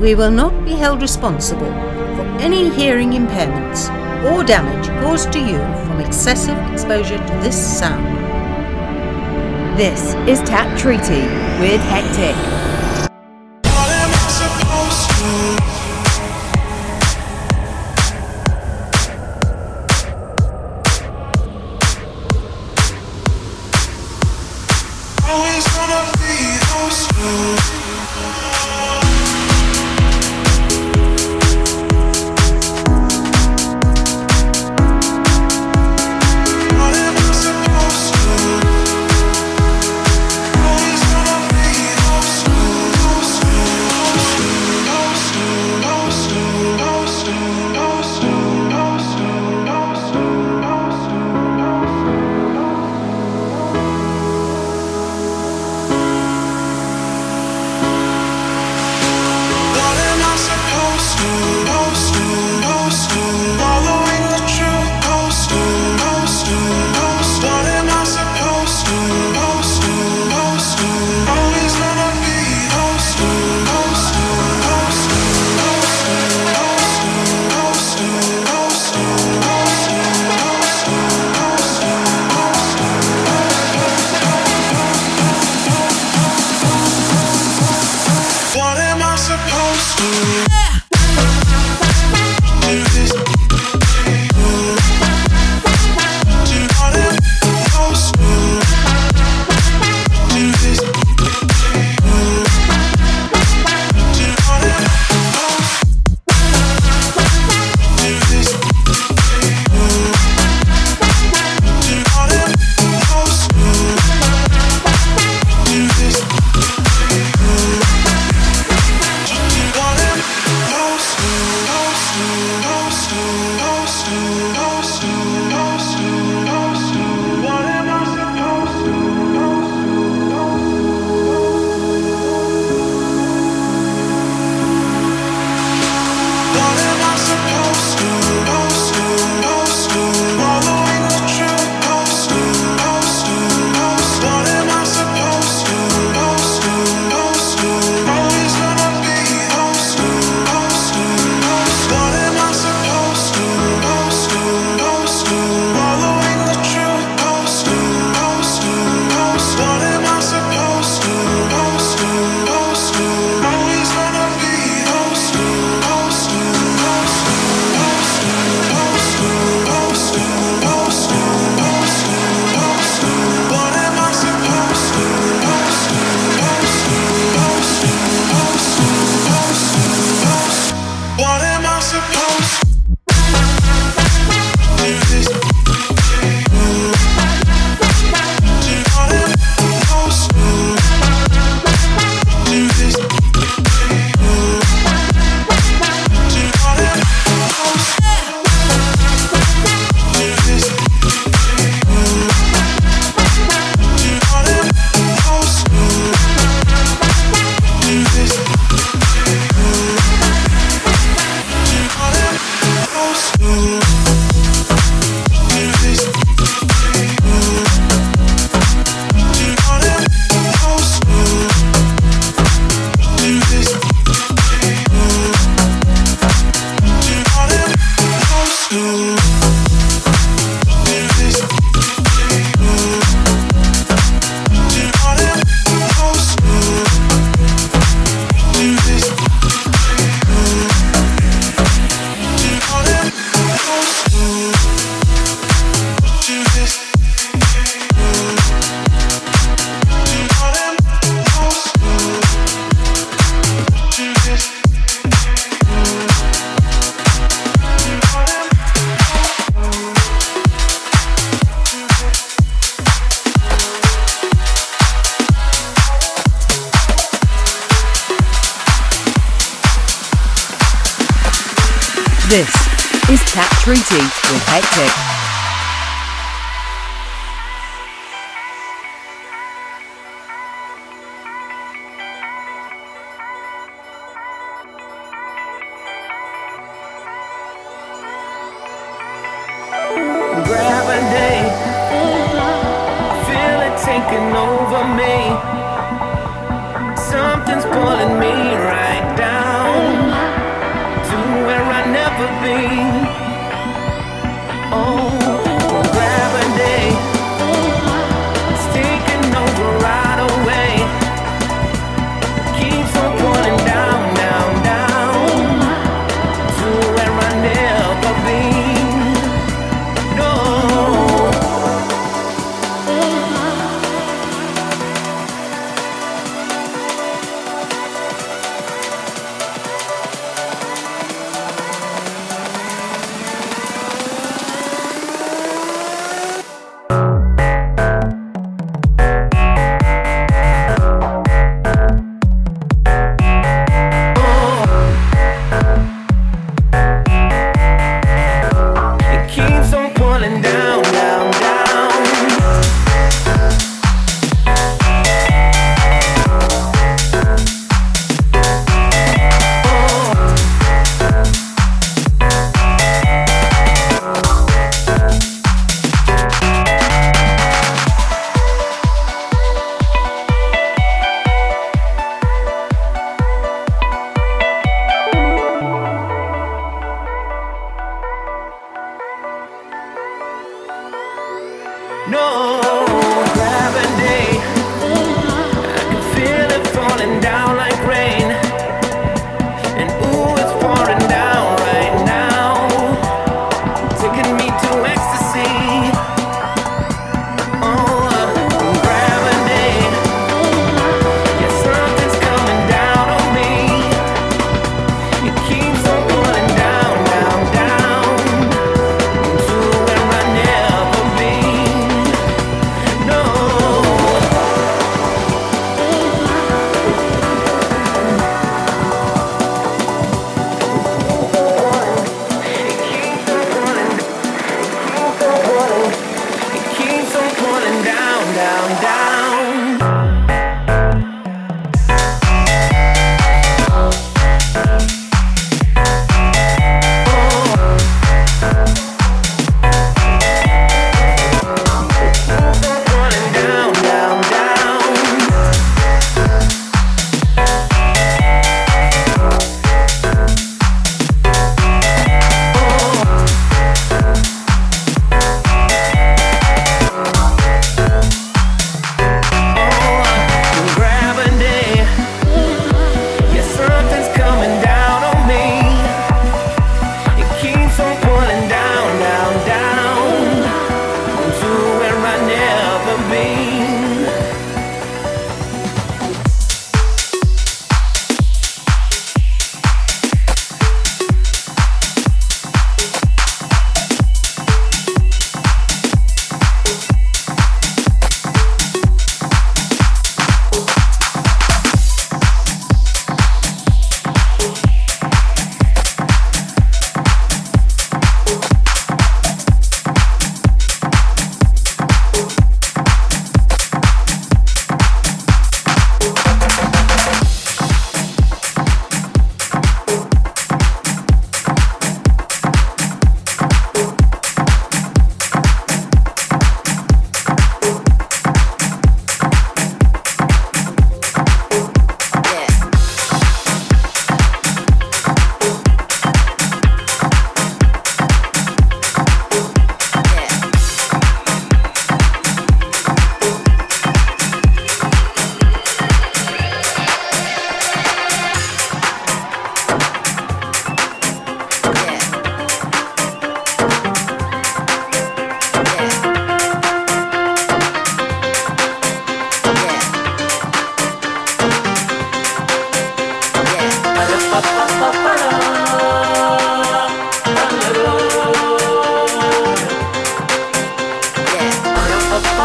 We will not be held responsible for any hearing impairments or damage caused to you from excessive exposure to this sound. This is Tap Treaty with Hectic.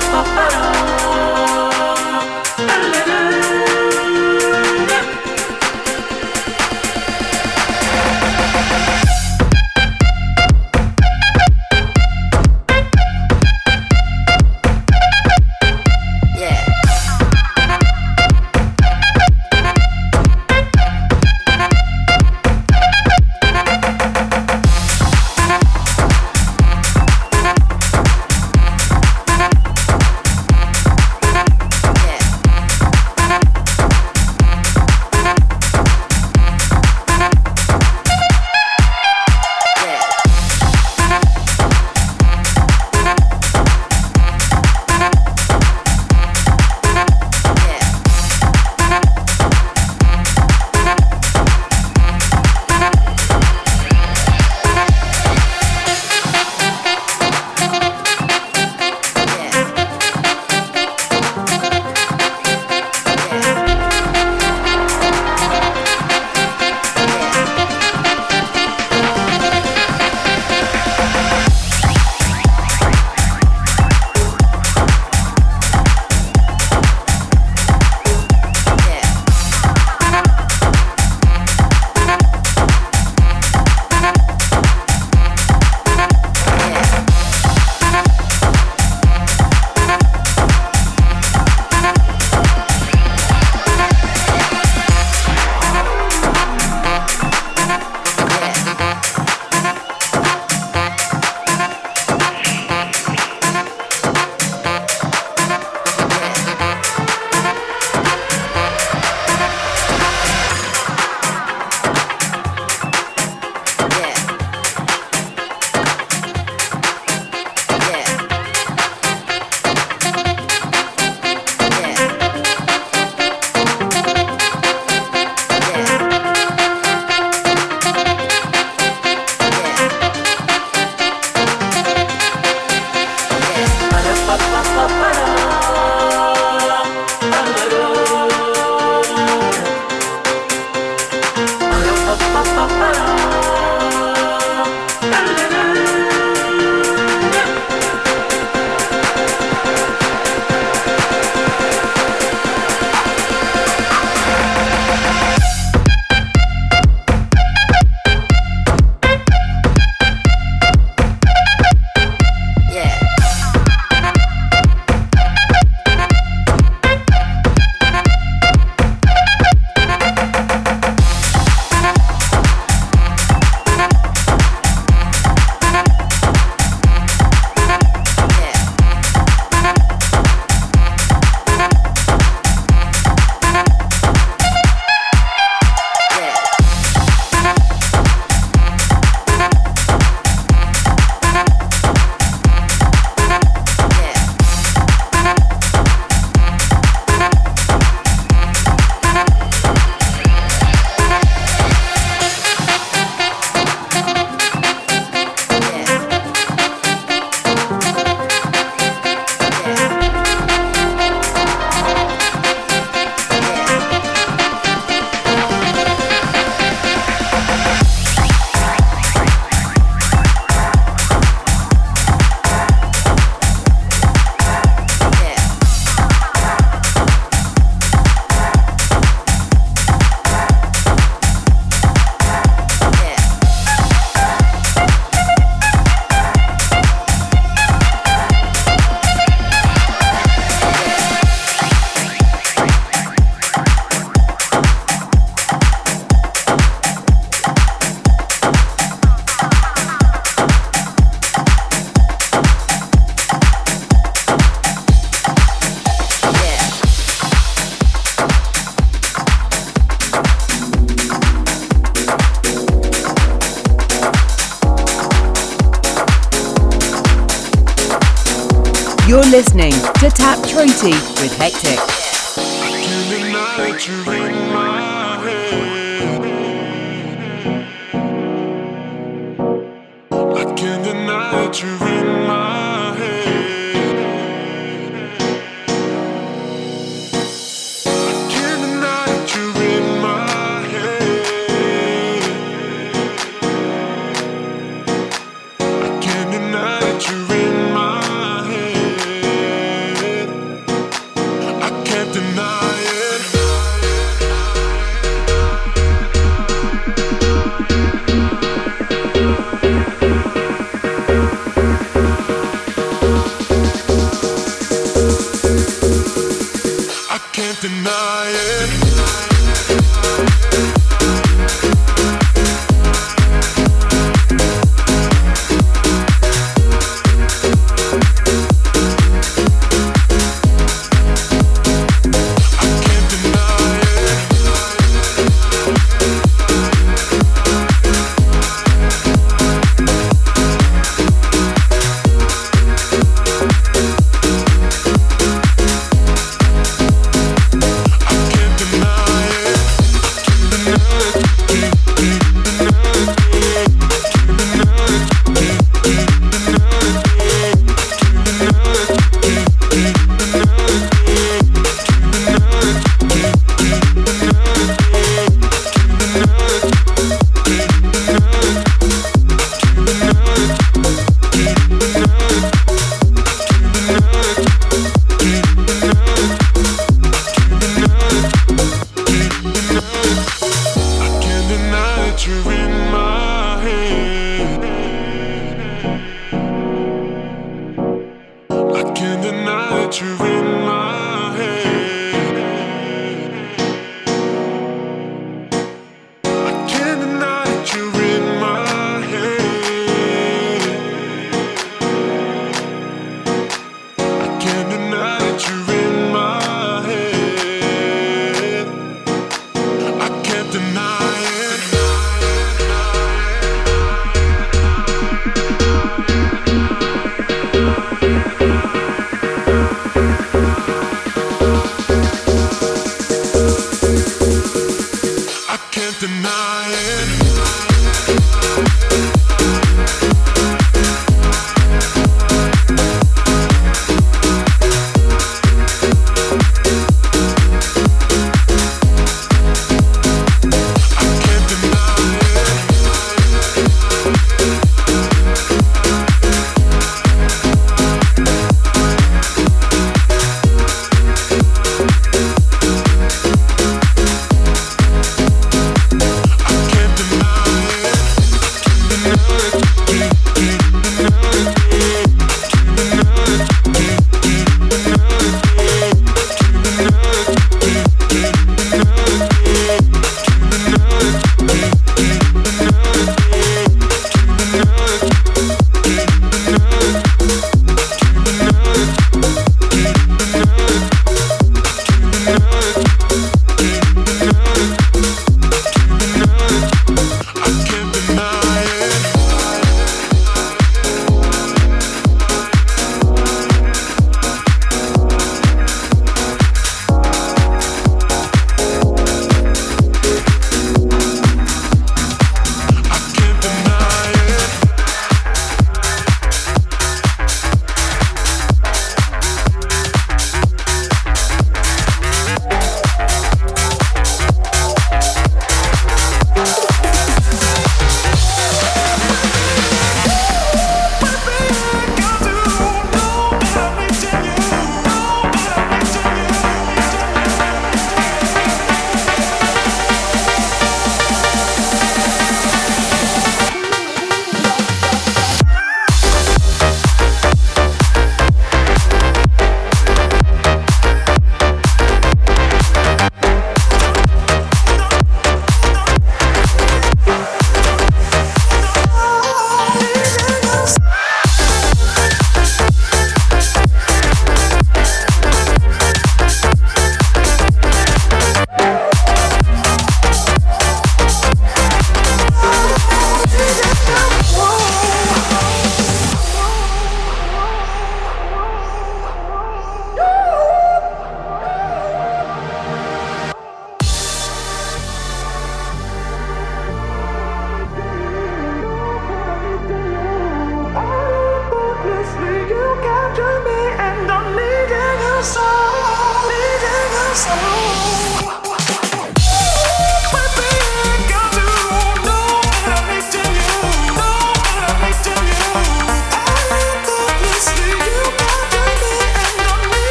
With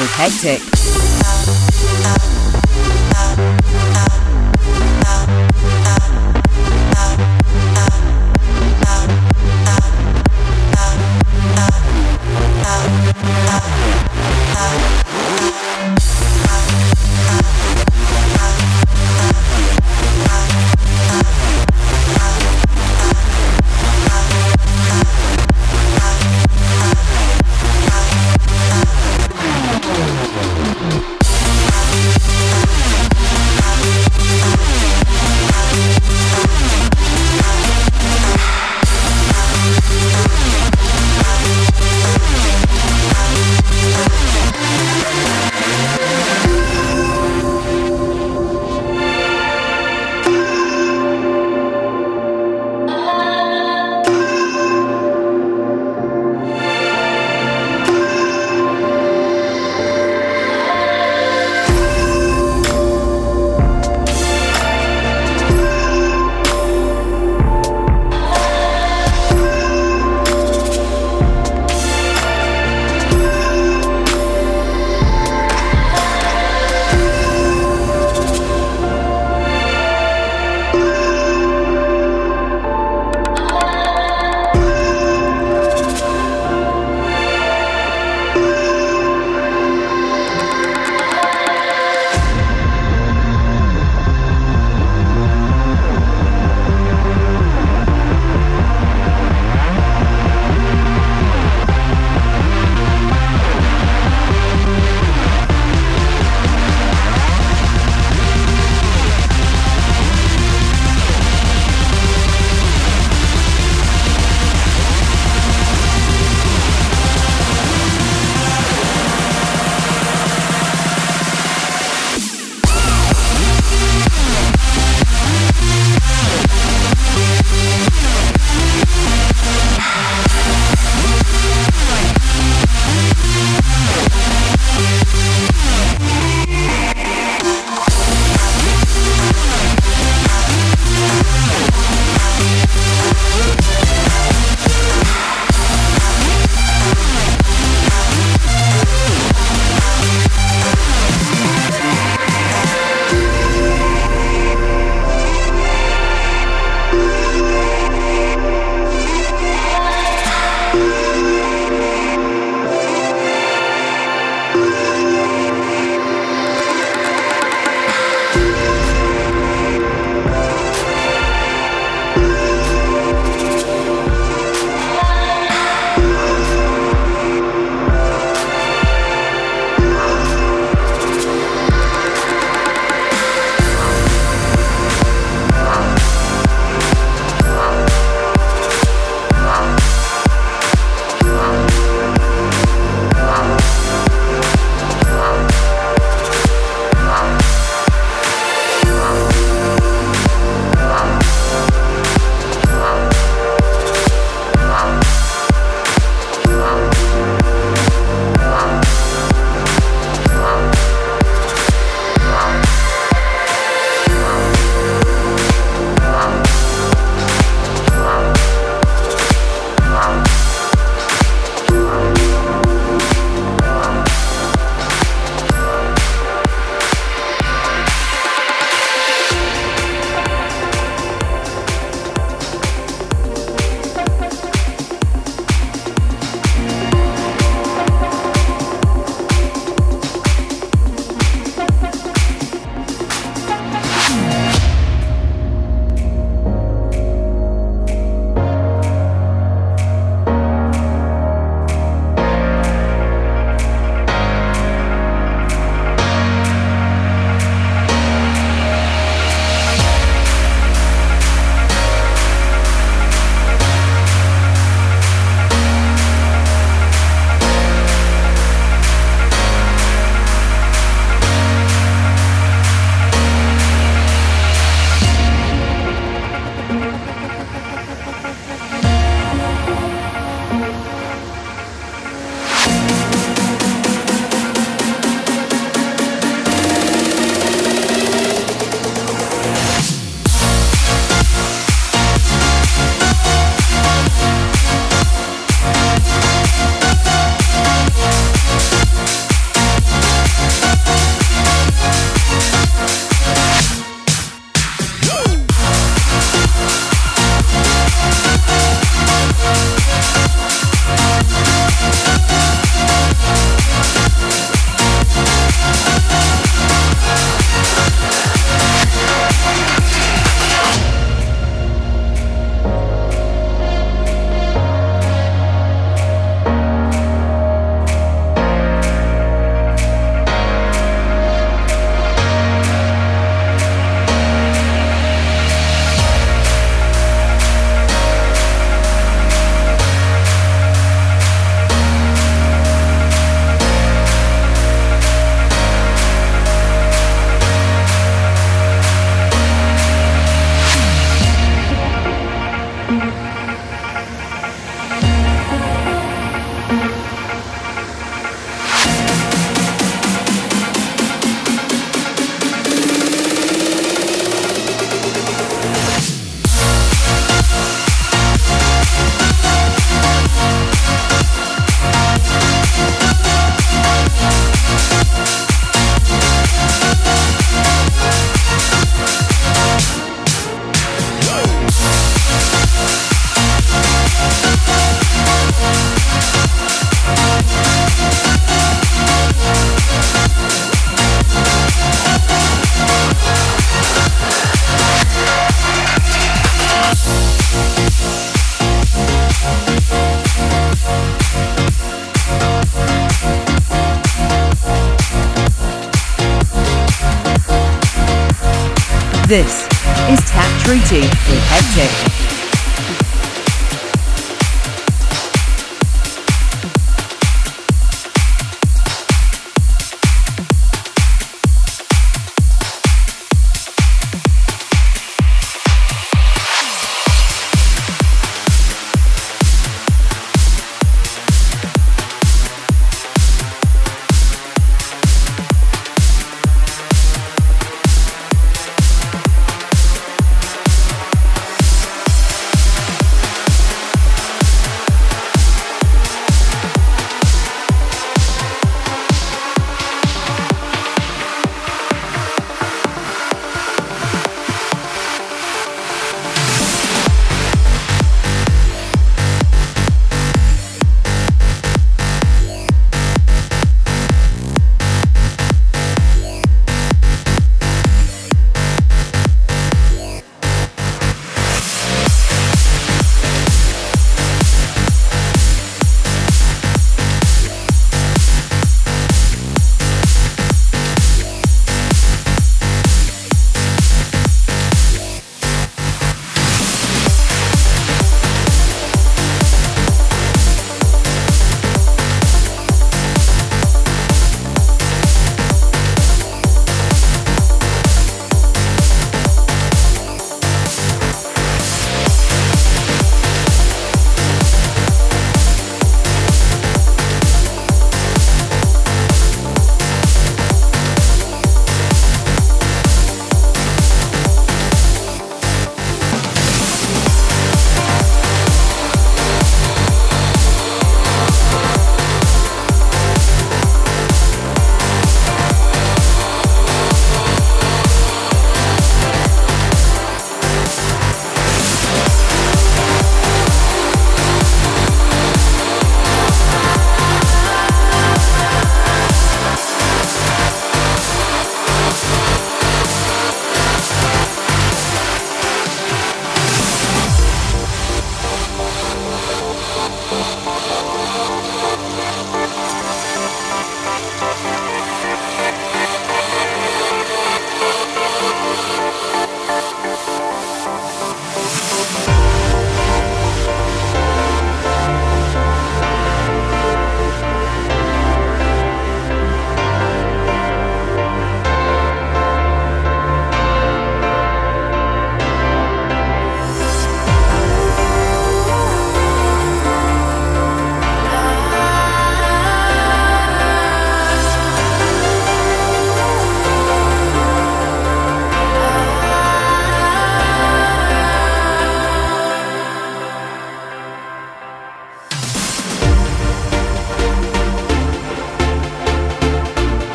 with Hectic.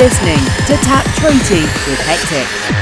Listening to Tap Treaty with Hectic.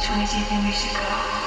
So 见面，没师哥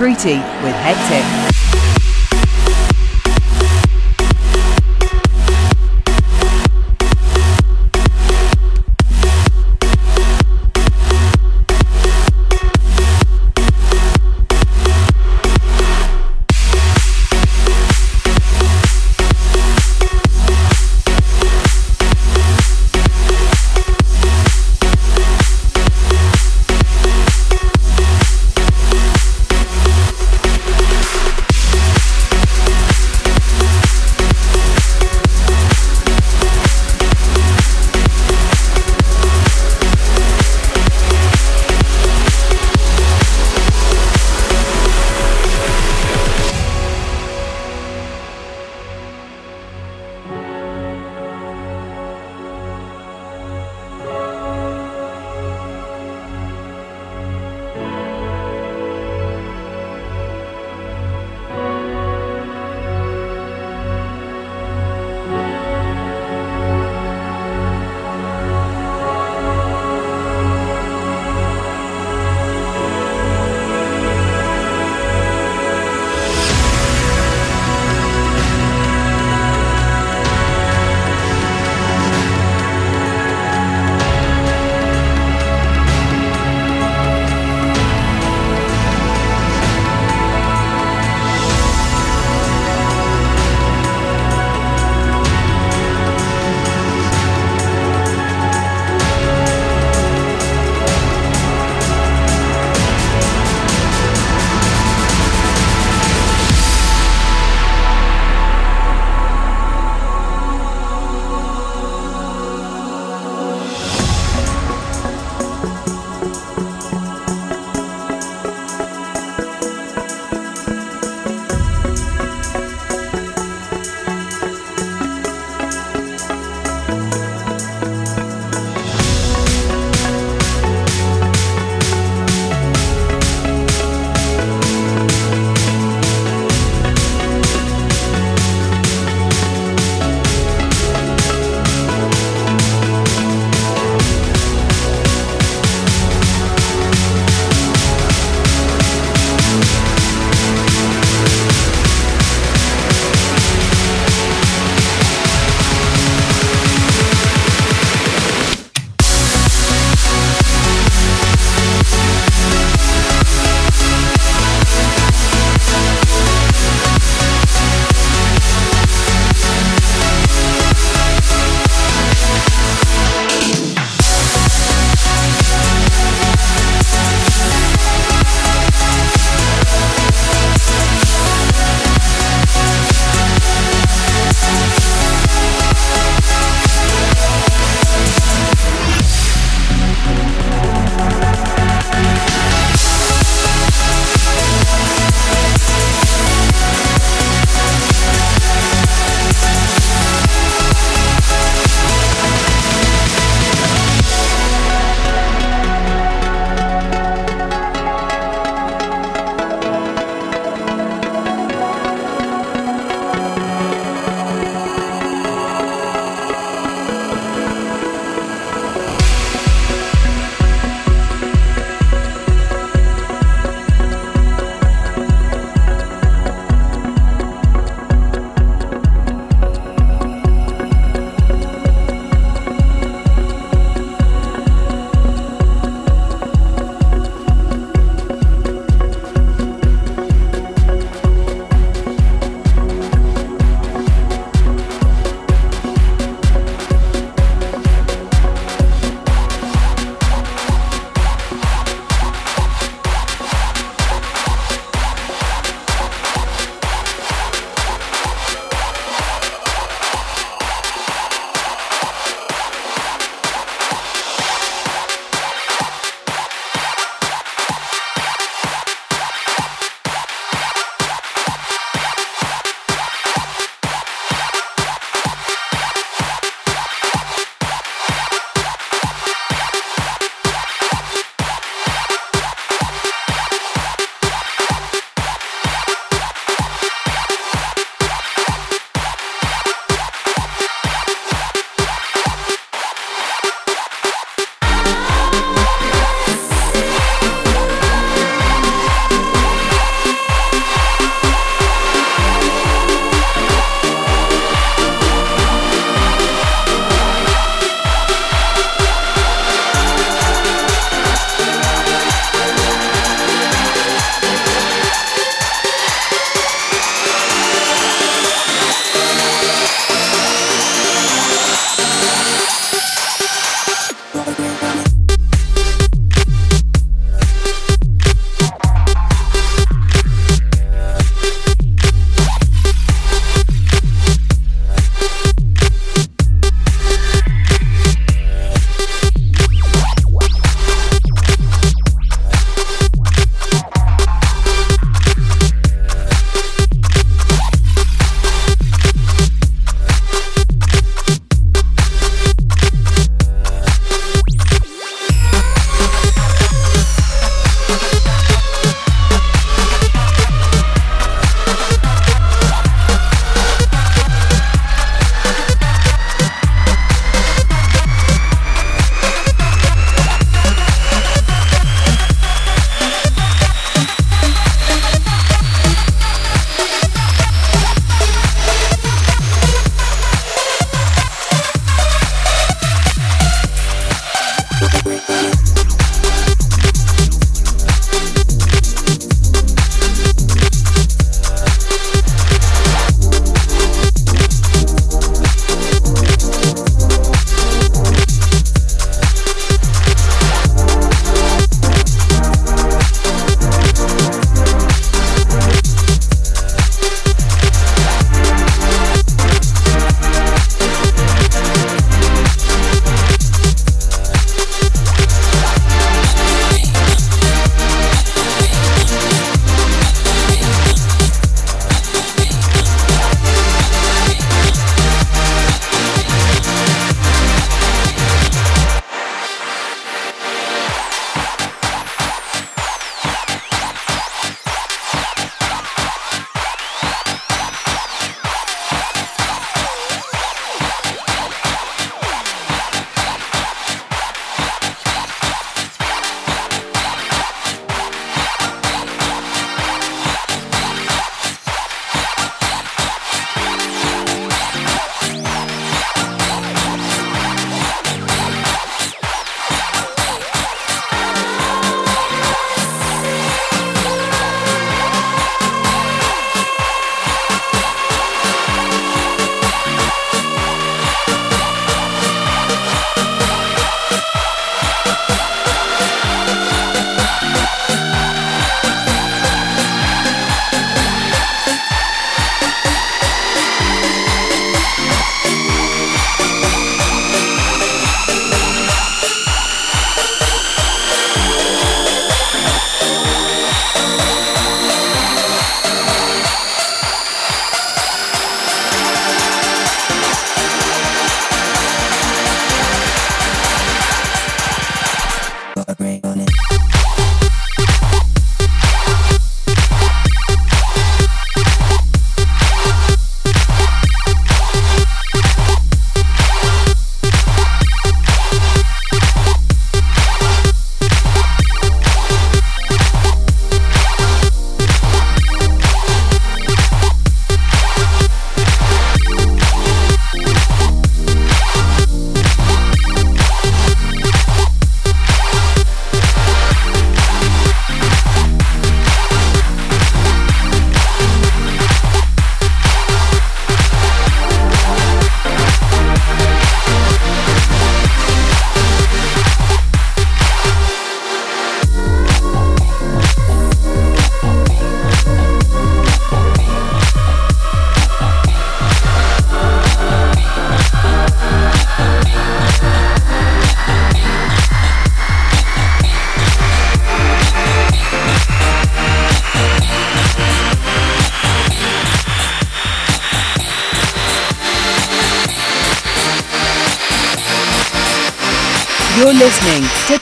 Treaty with Hectic.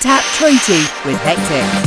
Tap Treaty with Hectic.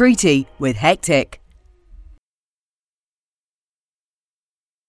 Treaty with Hectic.